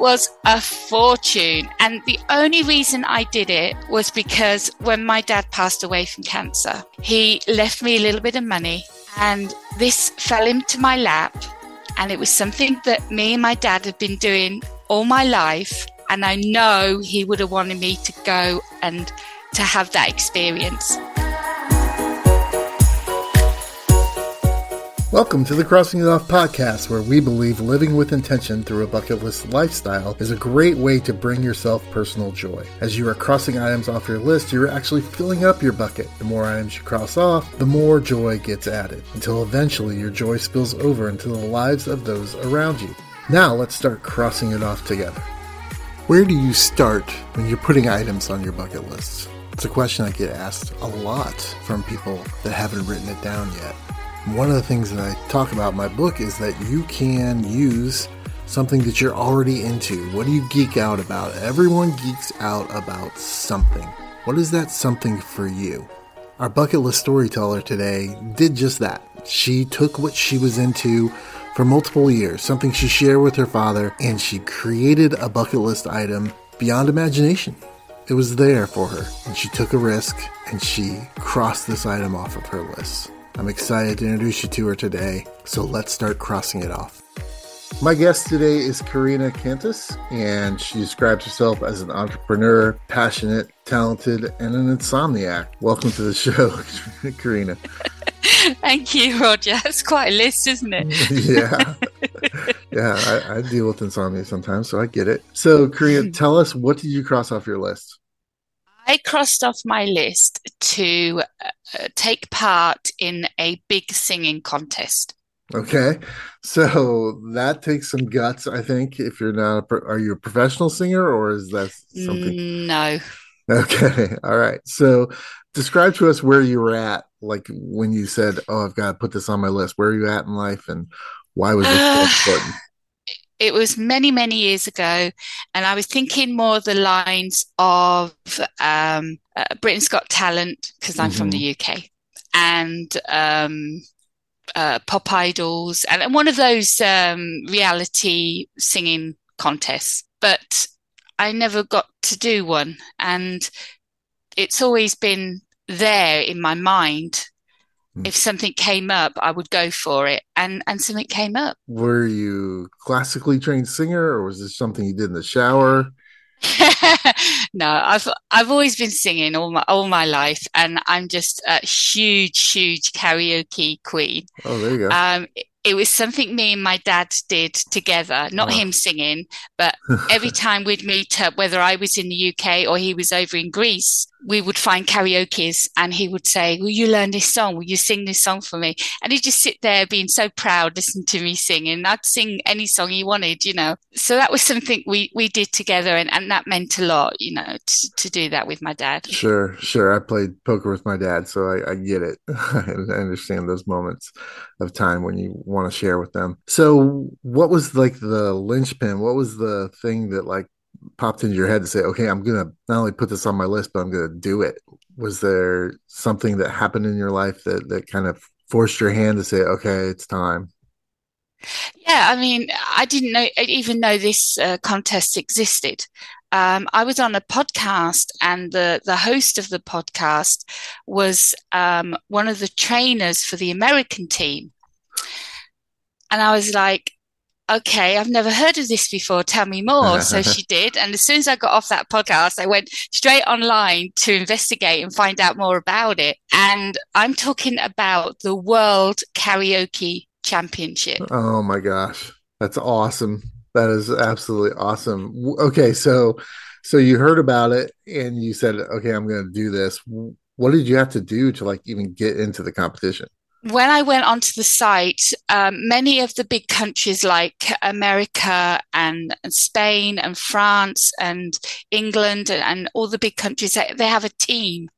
was a fortune. And the only reason I did it was because when my dad passed away from cancer, he left me a little bit of money and this fell into my lap. And it was something that me and my dad had been doing all my life. And I know he would have wanted me to go and to have that experience. Welcome to the Crossing It Off podcast, where we believe living with intention through a bucket list lifestyle is a great way to bring yourself personal joy. As you are crossing items off your list, you're actually filling up your bucket. The more items you cross off, the more joy gets added, until eventually your joy spills over into the lives of those around you. Now let's start crossing it off together. Where do you start when you're putting items on your bucket list? It's a question I get asked a lot from people that haven't written it down yet. One of the things that I talk about in my book is that you can use something that you're already into. What do you geek out about? Everyone geeks out about something. What is that something for you? Our bucket list storyteller today did just that. She took what she was into for multiple years, something she shared with her father, and she created a bucket list item beyond imagination. It was there for her, and she took a risk and she crossed this item off of her list. I'm excited to introduce you to her today, so let's start crossing it off. My guest today is Karina Kantas, and she describes herself as an entrepreneur, passionate, talented, and an insomniac. Welcome to the show, Karina. Thank you, Roger. That's quite a list, isn't it? yeah. Yeah, I, I, deal with insomnia sometimes, so I get it. So, Karina, tell us what did you cross off your list? I crossed off my list to uh, take part in a big singing contest. Okay, so that takes some guts, I think. If you're not, a, are you a professional singer or is that something? No. Okay, all right. So, describe to us where you were at, like when you said, "Oh, I've got to put this on my list." Where are you at in life, and why was this uh, important? It was many many years ago and i was thinking more the lines of um, uh, britain's got talent because i'm mm-hmm. from the uk and um, uh, pop idols and one of those um, reality singing contests but i never got to do one and it's always been there in my mind Hmm. if something came up, I would go for it, and and something came up. Were you classically trained singer, or was this something you did in the shower? no, I've I've always been singing all my all my life, and I'm just a huge, huge karaoke queen. Oh, there you go. Um, it was something me and my dad did together, not oh. him singing, but every time we'd meet up, whether I was in the UK or he was over in Greece, we would find karaoke's and he would say, Will you learn this song? Will you sing this song for me? And he'd just sit there being so proud, listening to me singing. I'd sing any song he wanted, you know. So that was something we, we did together and, and that meant a lot, you know, to, to do that with my dad. Sure, sure. I played poker with my dad, so I, I get it. I understand those moments of time when you want to share with them. So what was like the linchpin? What was the thing that like popped into your head to say, okay, I'm going to not only put this on my list, but I'm going to do it? Was there something that happened in your life that, that kind of forced your hand to say, okay, it's time? Yeah, I mean, I didn't know even know this uh, contest existed. Um, I was on a podcast, and the the host of the podcast was um, one of the trainers for the American team, and I was like, okay, I've never heard of this before. Tell me more. so she did. And as soon as I got off that podcast, I went straight online to investigate and find out more about it. And I'm talking about the World Karaoke Championship. Oh my gosh. That's awesome. That is absolutely awesome. Okay. So, so you heard about it and you said, okay, I'm going to do this. What did you have to do to like even get into the competition? When I went onto the site, um, many of the big countries like America and, and Spain and France and England and, and, all the big countries, they have a team.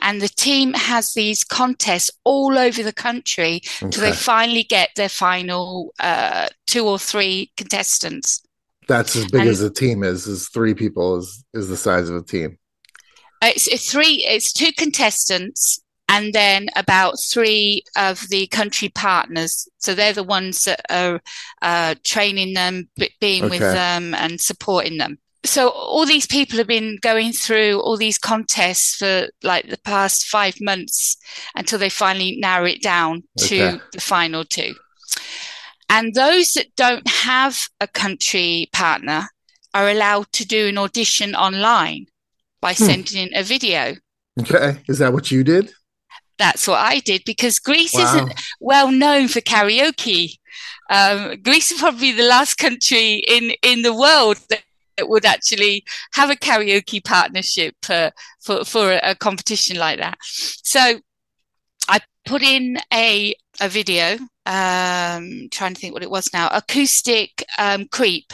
And the team has these contests all over the country okay. until they finally get their final uh, two or three contestants. That's as big and, as a team is, is three people is, is the size of a team. It's, it's three, it's two contestants and then about three of the country partners. So they're the ones that are uh, training them, being okay. with them, and supporting them. So all these people have been going through all these contests for like the past five months until they finally narrow it down to okay. the final two. And those that don't have a country partner are allowed to do an audition online by hmm. sending in a video. Okay. Is that what you did? That's what I did because Greece wow. isn't well known for karaoke. Um, Greece is probably the last country in, in the world that would actually have a karaoke partnership uh, for, for a, a competition like that. So I put in a, a video, um, trying to think what it was now, acoustic um, creep.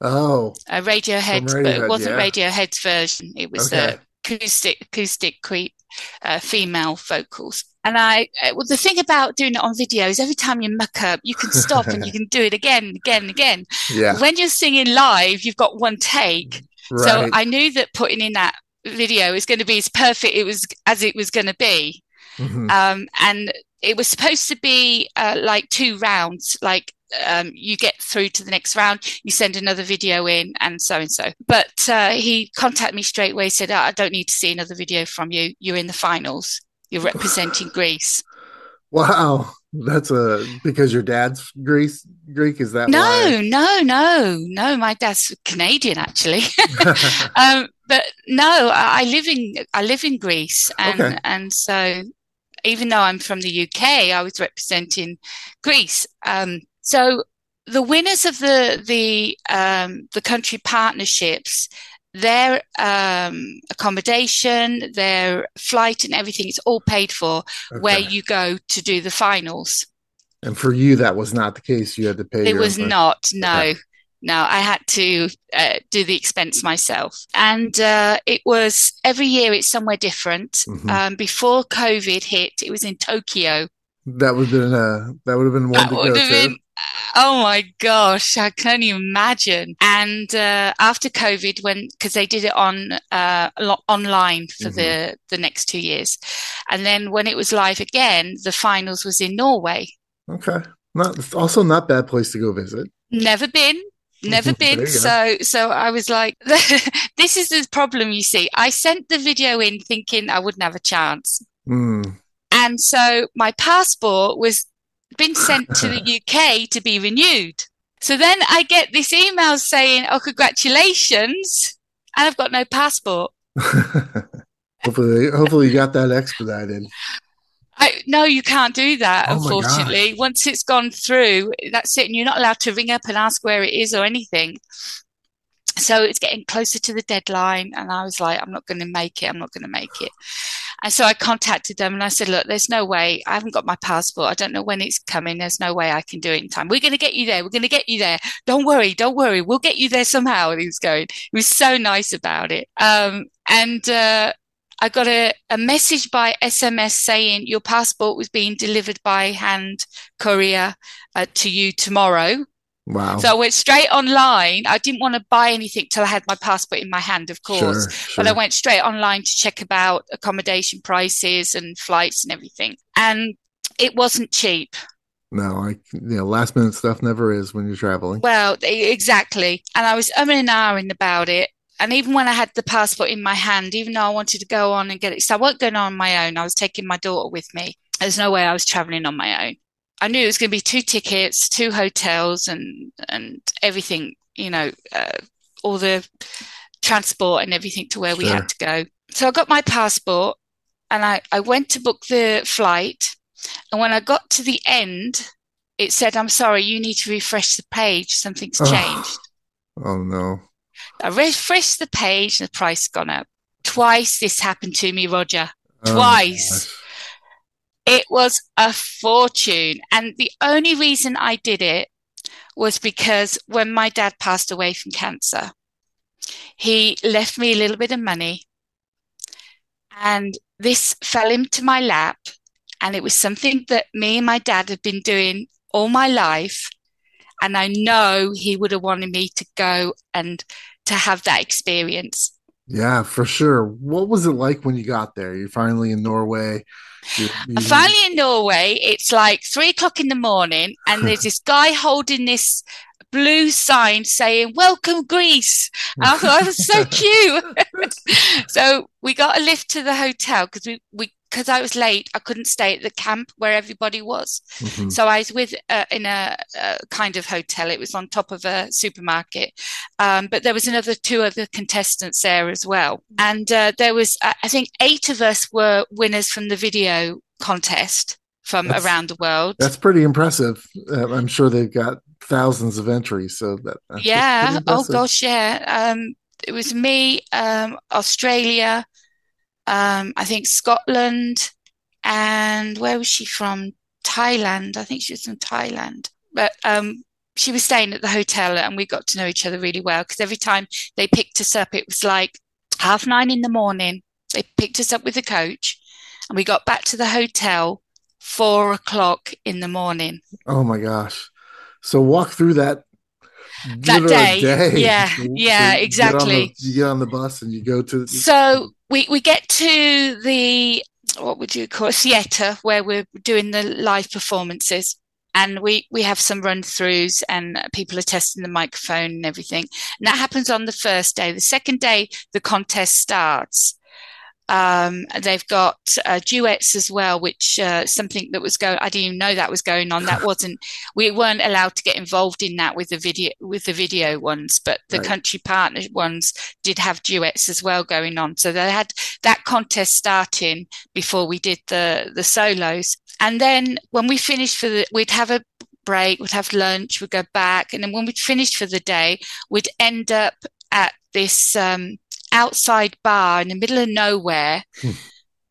Oh, a Radiohead, Radiohead but it wasn't yeah. Radiohead's version. It was okay. the acoustic acoustic creep uh, female vocals. And I, uh, well, the thing about doing it on video is every time you muck up, you can stop and you can do it again, again, again. Yeah. When you're singing live, you've got one take. Right. So I knew that putting in that video is going to be as perfect it was as it was going to be. Mm-hmm. Um, and it was supposed to be uh, like two rounds, like um, you get through to the next round, you send another video in, and so and so. But uh, he contacted me straight away, said, I don't need to see another video from you. You're in the finals. You're representing Greece. Wow. That's a because your dad's Greece Greek is that no why? no no no my dad's Canadian actually um, but no I live in I live in Greece and okay. and so even though I'm from the UK I was representing Greece um, so the winners of the the um, the country partnerships, their um, accommodation, their flight, and everything is all paid for okay. where you go to do the finals. And for you, that was not the case. You had to pay. It was not. No. Okay. No, I had to uh, do the expense myself. And uh, it was every year it's somewhere different. Mm-hmm. Um, before COVID hit, it was in Tokyo. That would have been uh, that would have been one that to go to. Been, Oh my gosh, I can only imagine. And uh, after COVID, when because they did it on uh, online for mm-hmm. the the next two years, and then when it was live again, the finals was in Norway. Okay, not also not bad place to go visit. Never been, never been. So so I was like, this is the problem. You see, I sent the video in thinking I wouldn't have a chance. Mm. And so my passport was been sent to the UK to be renewed. So then I get this email saying, "Oh, congratulations!" and I've got no passport. hopefully, hopefully you got that expedited. I, no, you can't do that. Oh unfortunately, once it's gone through, that's it, and you're not allowed to ring up and ask where it is or anything. So it's getting closer to the deadline, and I was like, "I'm not going to make it. I'm not going to make it." And so I contacted them and I said, look, there's no way. I haven't got my passport. I don't know when it's coming. There's no way I can do it in time. We're going to get you there. We're going to get you there. Don't worry. Don't worry. We'll get you there somehow. And he was going, he was so nice about it. Um, and, uh, I got a, a message by SMS saying your passport was being delivered by hand courier uh, to you tomorrow. Wow. So I went straight online. I didn't want to buy anything till I had my passport in my hand, of course. Sure, sure. But I went straight online to check about accommodation prices and flights and everything. And it wasn't cheap. No, I you know, last minute stuff never is when you're traveling. Well, exactly. And I was umming and ahhing about it. And even when I had the passport in my hand, even though I wanted to go on and get it, so I wasn't going on my own. I was taking my daughter with me. There's no way I was traveling on my own. I knew it was going to be two tickets, two hotels, and and everything. You know, uh, all the transport and everything to where sure. we had to go. So I got my passport, and I I went to book the flight. And when I got to the end, it said, "I'm sorry, you need to refresh the page. Something's changed." Oh no! I refreshed the page, and the price gone up. Twice this happened to me, Roger. Oh, Twice. It was a fortune. And the only reason I did it was because when my dad passed away from cancer, he left me a little bit of money. And this fell into my lap. And it was something that me and my dad had been doing all my life. And I know he would have wanted me to go and to have that experience. Yeah, for sure. What was it like when you got there? You're finally in Norway. You, you... finally in Norway. It's like three o'clock in the morning, and there's this guy holding this blue sign saying "Welcome Greece." I thought that was so cute. so we got a lift to the hotel because we we because I was late, I couldn't stay at the camp where everybody was. Mm-hmm. So I was with uh, in a, a, kind of hotel. It was on top of a supermarket, um, but there was another two other contestants there as well. And uh, there was, uh, I think, eight of us were winners from the video contest from that's, around the world. That's pretty impressive. Uh, I'm sure they've got thousands of entries. So that yeah. Oh gosh, yeah. Um, it was me, um, Australia um, I think Scotland, and where was she from? Thailand. I think she was from Thailand. But um, she was staying at the hotel, and we got to know each other really well because every time they picked us up, it was like half nine in the morning. They picked us up with the coach, and we got back to the hotel four o'clock in the morning. Oh my gosh! So walk through that that day. day. Yeah, yeah, exactly. You get, the, you get, on the, bus and you go to. So we we get to the what would you call it theatre where we're doing the live performances, and we we have some run throughs and people are testing the microphone and everything. And that happens on the first day. The second day, the contest starts. Um, they've got uh, duets as well, which uh, something that was going. I didn't even know that was going on. That wasn't. We weren't allowed to get involved in that with the video with the video ones, but the right. country partner ones did have duets as well going on. So they had that contest starting before we did the the solos, and then when we finished for the, we'd have a break, we'd have lunch, we'd go back, and then when we'd finished for the day, we'd end up at this. Um, outside bar in the middle of nowhere hmm.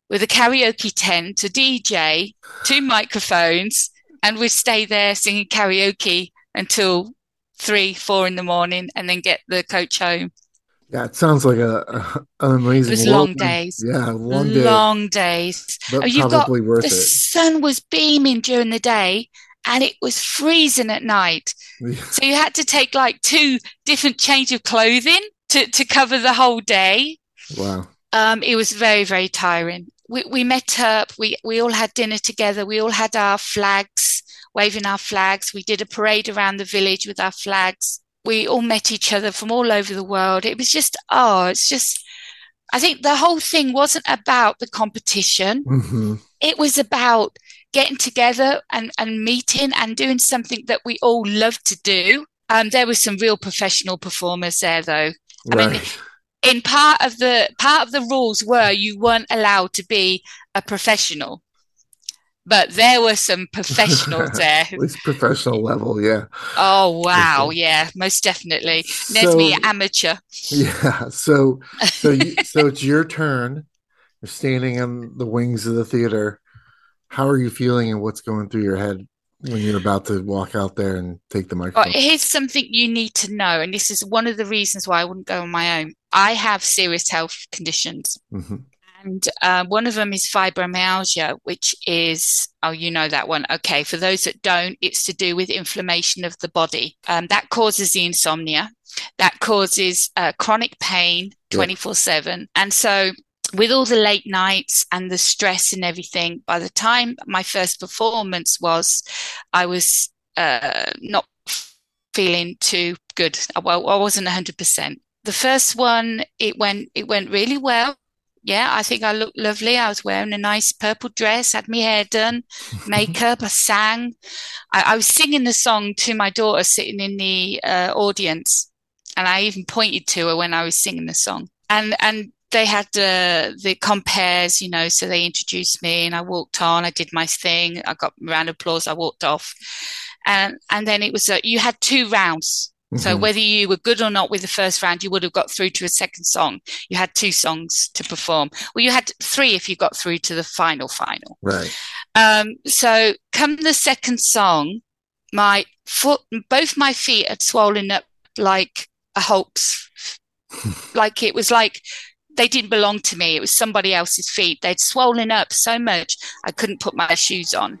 with a karaoke tent, a DJ, two microphones, and we'd stay there singing karaoke until three, four in the morning, and then get the coach home. Yeah, it sounds like a, a an amazing. It was long days. Yeah, long days. Long days. But oh, you got, worth the it. sun was beaming during the day, and it was freezing at night. Yeah. So you had to take like two different change of clothing to, to cover the whole day. Wow. Um, it was very, very tiring. We, we met up, we, we all had dinner together, we all had our flags, waving our flags. We did a parade around the village with our flags. We all met each other from all over the world. It was just, oh, it's just, I think the whole thing wasn't about the competition. Mm-hmm. It was about getting together and, and meeting and doing something that we all love to do. Um, there were some real professional performers there, though. I mean, in part of the part of the rules were you weren't allowed to be a professional, but there were some professionals there. At least professional level, yeah. Oh wow, yeah, most definitely. There's so, me amateur. Yeah. So so you, so it's your turn. You're standing in the wings of the theater. How are you feeling, and what's going through your head when you're about to walk out there and take the microphone? here's something you need to know, and this is one of the reasons why I wouldn't go on my own. I have serious health conditions. Mm-hmm. And uh, one of them is fibromyalgia, which is, oh, you know that one. Okay. For those that don't, it's to do with inflammation of the body. Um, that causes the insomnia, that causes uh, chronic pain 24 7. And so with all the late nights and the stress and everything, by the time my first performance was, I was uh, not feeling too good. Well, I wasn't hundred percent. The first one, it went, it went really well. Yeah, I think I looked lovely. I was wearing a nice purple dress, had my hair done, makeup. I sang. I, I, was singing the song to my daughter sitting in the uh, audience, and I even pointed to her when I was singing the song. And and they had the the compares, you know, so they introduced me and I walked on, I did my thing, I got round of applause, I walked off. And and then it was uh, you had two rounds. Mm-hmm. So whether you were good or not with the first round, you would have got through to a second song. You had two songs to perform. Well, you had three if you got through to the final final. Right. Um, so come the second song, my foot, both my feet had swollen up like a Hulk's, like it was like they didn't belong to me. It was somebody else's feet. They'd swollen up so much I couldn't put my shoes on.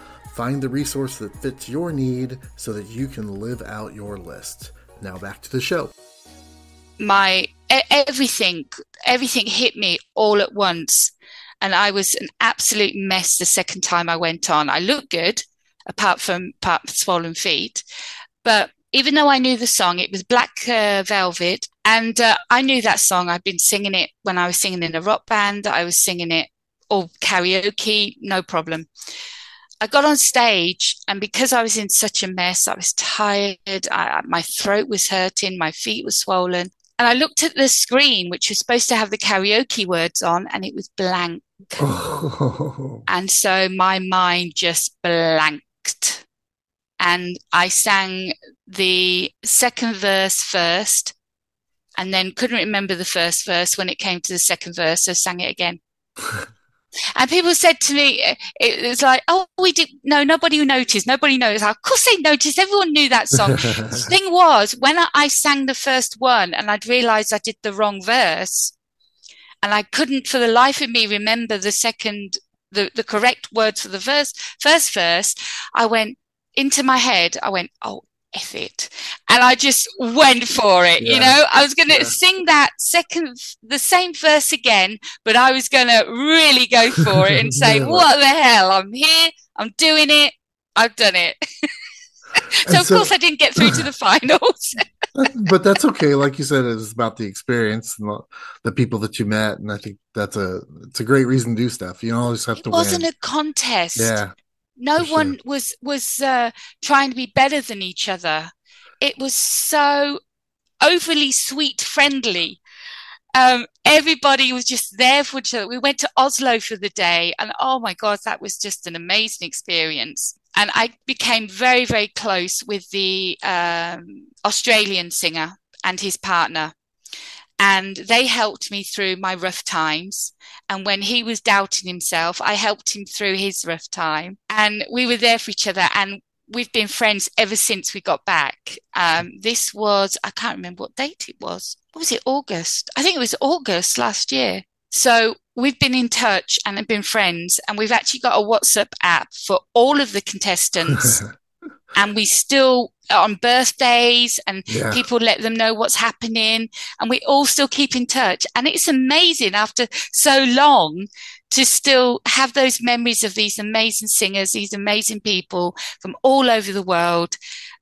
Find the resource that fits your need so that you can live out your list. Now back to the show. My everything, everything hit me all at once, and I was an absolute mess the second time I went on. I looked good, apart from part swollen feet, but even though I knew the song, it was Black uh, Velvet, and uh, I knew that song. I'd been singing it when I was singing in a rock band. I was singing it all karaoke, no problem. I got on stage, and because I was in such a mess, I was tired. I, my throat was hurting, my feet were swollen. And I looked at the screen, which was supposed to have the karaoke words on, and it was blank. Oh. And so my mind just blanked. And I sang the second verse first, and then couldn't remember the first verse when it came to the second verse, so sang it again. And people said to me, eh, it was like, oh, we did, no, nobody noticed. Nobody knows. Of course they noticed. Everyone knew that song. the thing was, when I sang the first one and I'd realized I did the wrong verse and I couldn't for the life of me remember the second, the, the correct words for the verse, first verse, I went into my head. I went, oh, F it. And I just went for it. Yeah. You know, I was going to yeah. sing that second, the same verse again, but I was going to really go for it and say, yeah. what the hell? I'm here. I'm doing it. I've done it. so, of so, course, I didn't get through to the finals. but that's okay. Like you said, it's about the experience and the, the, people that you met. And I think that's a, it's a great reason to do stuff. You don't always have it to wasn't win. a contest. Yeah no sure. one was was uh, trying to be better than each other. It was so overly sweet friendly. Um, everybody was just there for each other. We went to Oslo for the day, and oh my god, that was just an amazing experience. And I became very, very close with the um, Australian singer and his partner and they helped me through my rough times. And when he was doubting himself, I helped him through his rough time. And we were there for each other. And we've been friends ever since we got back. Um, this was, I can't remember what date it was. What was it? August. I think it was August last year. So we've been in touch and have been friends. And we've actually got a WhatsApp app for all of the contestants. and we still on birthdays and yeah. people let them know what's happening and we all still keep in touch and it's amazing after so long to still have those memories of these amazing singers these amazing people from all over the world.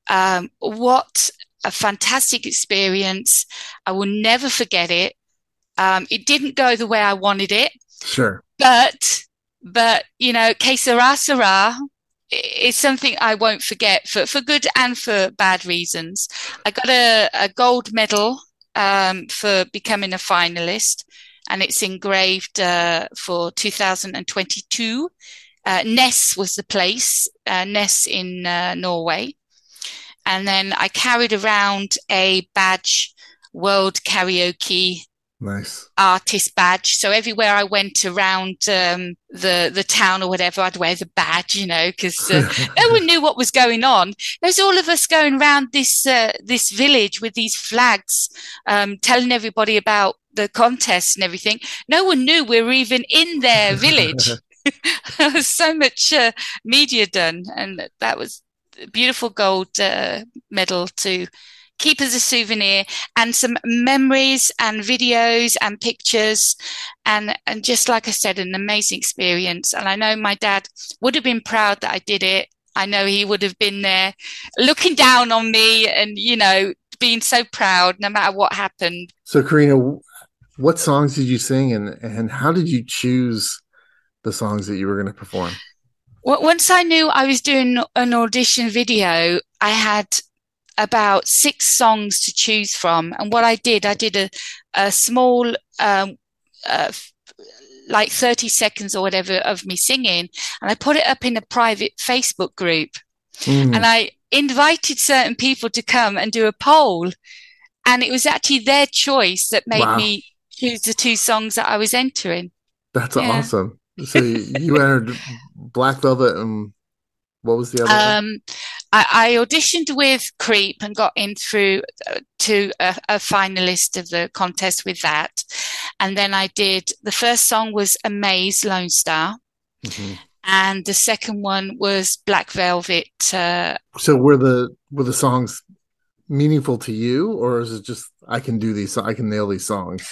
Um, what a fantastic experience. I will never forget it. Um, it didn't go the way i wanted it. Sure. But but you know que sera sera it's something I won't forget for, for good and for bad reasons. I got a, a gold medal um, for becoming a finalist, and it's engraved uh, for 2022. Uh, Ness was the place, uh, Ness in uh, Norway. And then I carried around a badge, World Karaoke Nice artist badge. So everywhere I went around um, the the town or whatever, I'd wear the badge, you know, because uh, no one knew what was going on. There's all of us going around this uh, this village with these flags, um, telling everybody about the contest and everything. No one knew we were even in their village. there was so much uh, media done, and that was beautiful gold uh, medal to keep as a souvenir and some memories and videos and pictures and and just like I said an amazing experience. And I know my dad would have been proud that I did it. I know he would have been there looking down on me and you know being so proud no matter what happened. So Karina what songs did you sing and and how did you choose the songs that you were going to perform? Well, once I knew I was doing an audition video, I had about six songs to choose from. And what I did, I did a, a small, um, uh, like 30 seconds or whatever of me singing, and I put it up in a private Facebook group. Mm. And I, invited certain people to come and do a poll. And it was actually their choice that made wow. me choose the two songs that I was entering. That's yeah. awesome. So you entered Black Velvet and what was the other? Um, I, I, auditioned with Creep and got in through uh, to a, a, finalist of the contest with that, and then I did the first song was Amaze Lonestar, mm-hmm. and the second one was Black Velvet. Uh, so were the were the songs meaningful to you, or is it just I can do these, I can nail these songs?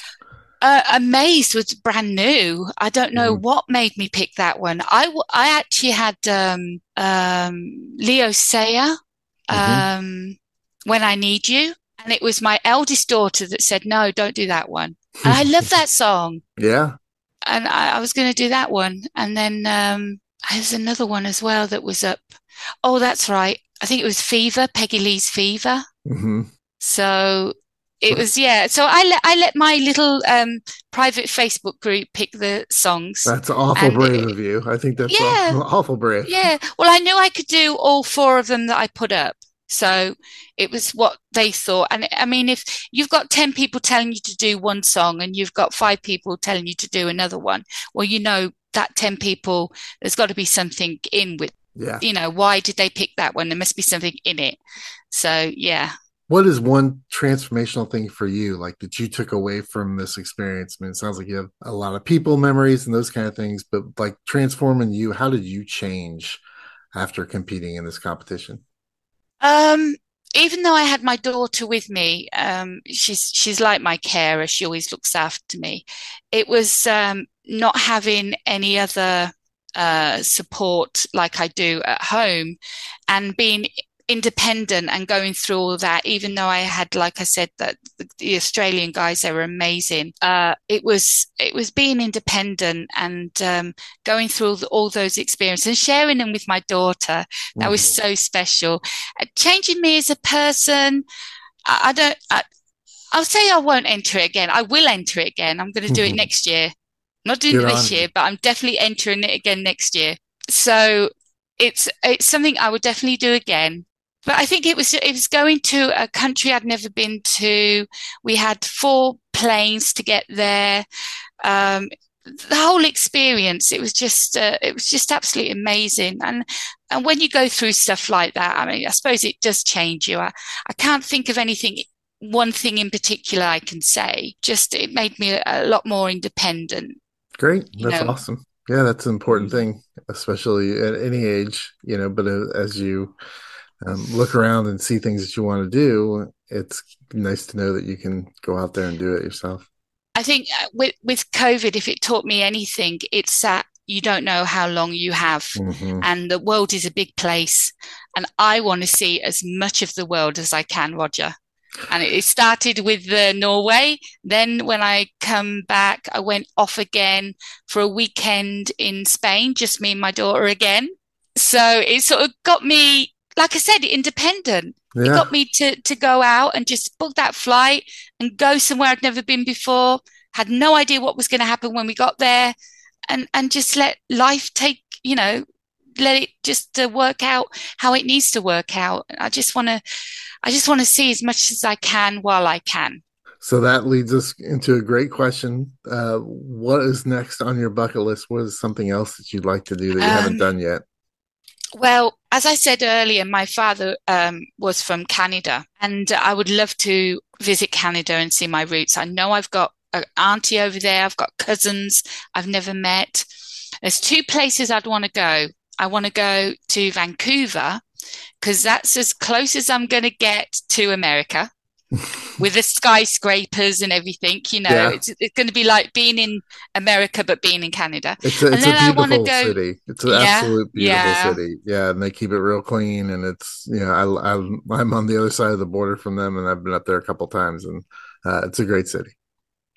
Uh, Amaze was brand new. I don't know mm. what made me pick that one. I, I actually had um, um, Leo Sayer, mm-hmm. um, When I Need You. And it was my eldest daughter that said, no, don't do that one. And I love that song. Yeah. And I, I was going to do that one. And then um, there's another one as well that was up. Oh, that's right. I think it was Fever, Peggy Lee's Fever. Mm-hmm. So it was yeah so i let i let my little um private facebook group pick the songs. That's awful brave it, of you. I think that's yeah, awful, awful brave. Yeah. Well i knew i could do all four of them that i put up. So it was what they thought. And i mean if you've got 10 people telling you to do one song and you've got five people telling you to do another one well you know that 10 people there's got to be something in with yeah. you know why did they pick that one? There must be something in it. So yeah what is one transformational thing for you like that you took away from this experience? I mean it sounds like you have a lot of people memories and those kind of things but like transforming you how did you change after competing in this competition? Um even though i had my daughter with me um she's she's like my carer she always looks after me it was um not having any other uh, support like I do at home and being independent and going through all that, even though I had, like I said, that the Australian guys, they were amazing. Uh, it was, it was being independent and, um, going through all, the, all, those experiences and sharing them with my daughter. That mm. was so special. Uh, changing me as a person. I, I don't, I, I'll say I won't enter it again. I will enter it again. I'm going to do mm-hmm. it next year. not doing Good it this year, but I'm definitely entering it again next year. So it's it's something I would definitely do again but I think it was it was going to a country I'd never been to. We had four planes to get there. Um, the whole experience it was just uh, it was just absolutely amazing and and when you go through stuff like that i mean i suppose it does change you i, I can't think of anything one thing in particular i can say just it made me a, a lot more independent great that's know. awesome yeah that's an important thing especially at any age you know but uh, as you um, look around and see things that you want to do, it's nice to know that you can go out there and do it yourself. I think uh, with with COVID, if it taught me anything, it's that you don't know how long you have, mm-hmm. and the world is a big place, and I want to see as much of the world as I can, Roger. And it started with uh, Norway. Then, when I come back, I went off again for a weekend in Spain, just me and my daughter again. So it sort of got me like I said, independent. Yeah. It got me to to go out and just book that flight and go somewhere I'd never been before. Had no idea what was going to happen when we got there, and and just let life take you know let it just uh, work out how it needs to work out. I just want to I just want to see as much as I can while I can. So that leads us into a great question. Uh, what is next on your bucket list? What is something else that you'd like to do that you um, haven't done yet? Well, as I said earlier, my father um, was from Canada, and I would love to visit Canada and see my roots. I know I've got an auntie over there, I've got cousins I've never met. There's two places I'd want to go. I want to go to Vancouver because that's as close as I'm going to get to America. With the skyscrapers and everything. You know, yeah. it's, it's going to be like being in America, but being in Canada. It's a, it's a beautiful go, city. It's an yeah, absolute beautiful yeah. city. Yeah, and they keep it real clean. And it's you know, I, I I'm on the other side of the border from them, and I've been up there a couple times, and uh, it's a great city.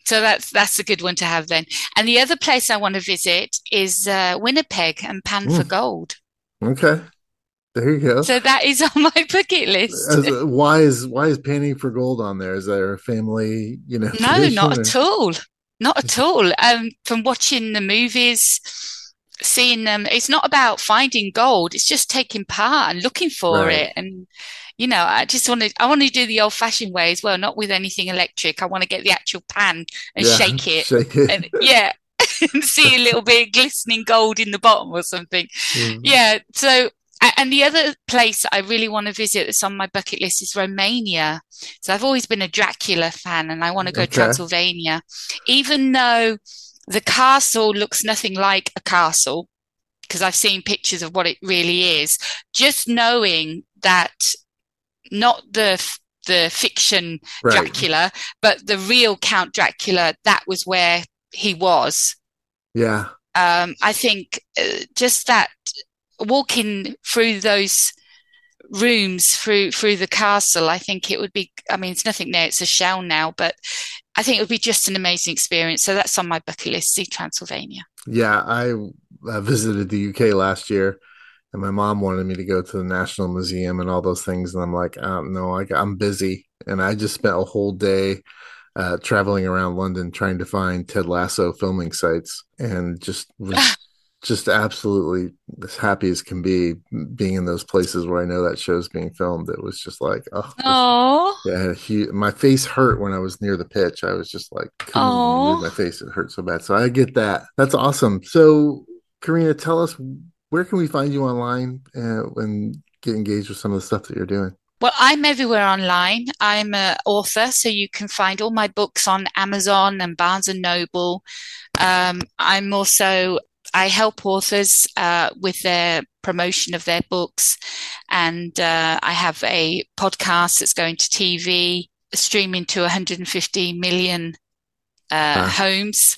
So that's that's a good one to have then. And the other place I want to visit is uh, Winnipeg and Pan mm. for Gold. Okay. There you go. So that is on my bucket list. A, why is why is panning for gold on there? Is there a family, you know? No, not or? at all. Not at all. Um, from watching the movies, seeing them. It's not about finding gold; it's just taking part and looking for Right. it. And you know, I just want to. I want to do the old-fashioned way as well, not with anything electric. I want to get the actual pan and Yeah, shake it, shake it. and yeah, and see a little bit of glistening gold in the bottom or something. Mm. Yeah. So, and the other place I really want to visit that's on my bucket list is Romania. So I've always been a Dracula fan and I want to go Okay. Transylvania, even though the castle looks nothing like a castle because I've seen pictures of what it really is. Just knowing that not the the fiction Right. Dracula, but the real Count Dracula, that was where he was Yeah. um, I think uh, just that walking through those rooms through through the castle, I think it would be. I mean, it's nothing there; it's a shell now, but I think it would be just an amazing experience. So that's on my bucket list: see Transylvania. Yeah. I uh, visited the UK last year and my mom wanted me to go to the National Museum and all those things. And I'm like, oh, no, I, I'm busy. And I just spent a whole day uh, traveling around London trying to find Ted Lasso filming sites and just was just absolutely as happy as can be being in those places where I know that show's being filmed. It was just like, oh, this- Oh, yeah, huge, my face hurt when I was near the pitch. I was just like, couldn't even Aw. move my face. It hurt so bad. So I get that. That's awesome. So, Karina, tell us where can we find you online uh, and get engaged with some of the stuff that you're doing? Well, I'm everywhere online. I'm an author, so you can find all my books on Amazon and Barnes and Noble. Um, I'm also I help authors uh, with their promotion of their books, and uh, I have a podcast that's going to TV, streaming to 150 million uh, homes.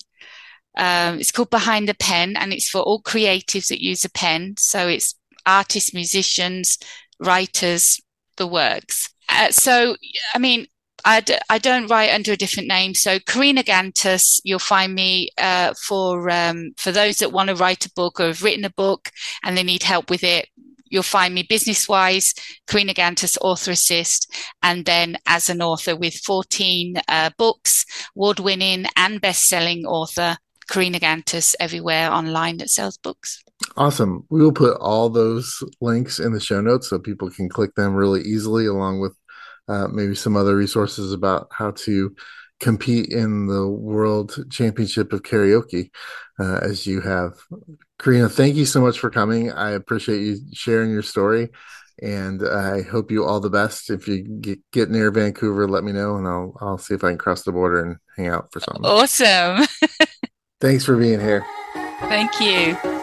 Um, it's called Behind the Pen, and it's for all creatives that use a pen. So it's artists, musicians, writers, the works. Uh, so, I mean, I, don't write under a different name. So Karina Kantas, you'll find me uh, for um, for those that want to write a book or have written a book and they need help with it. You'll find me business wise, Karina Kantas, author assist, and then as an author with 14 uh, books, award winning and best selling author, Karina Kantas, everywhere online that sells books. Awesome. We will put all those links in the show notes so people can click them really easily, along with uh, maybe some other resources about how to compete in the World Championship of Karaoke uh, as you have. Karina, thank you so much for coming. I appreciate you sharing your story. And I hope you all the best. If you get, get near Vancouver, let me know, and I'll I'll see if I can cross the border and hang out for something. Awesome. Thanks for being here. Thank you.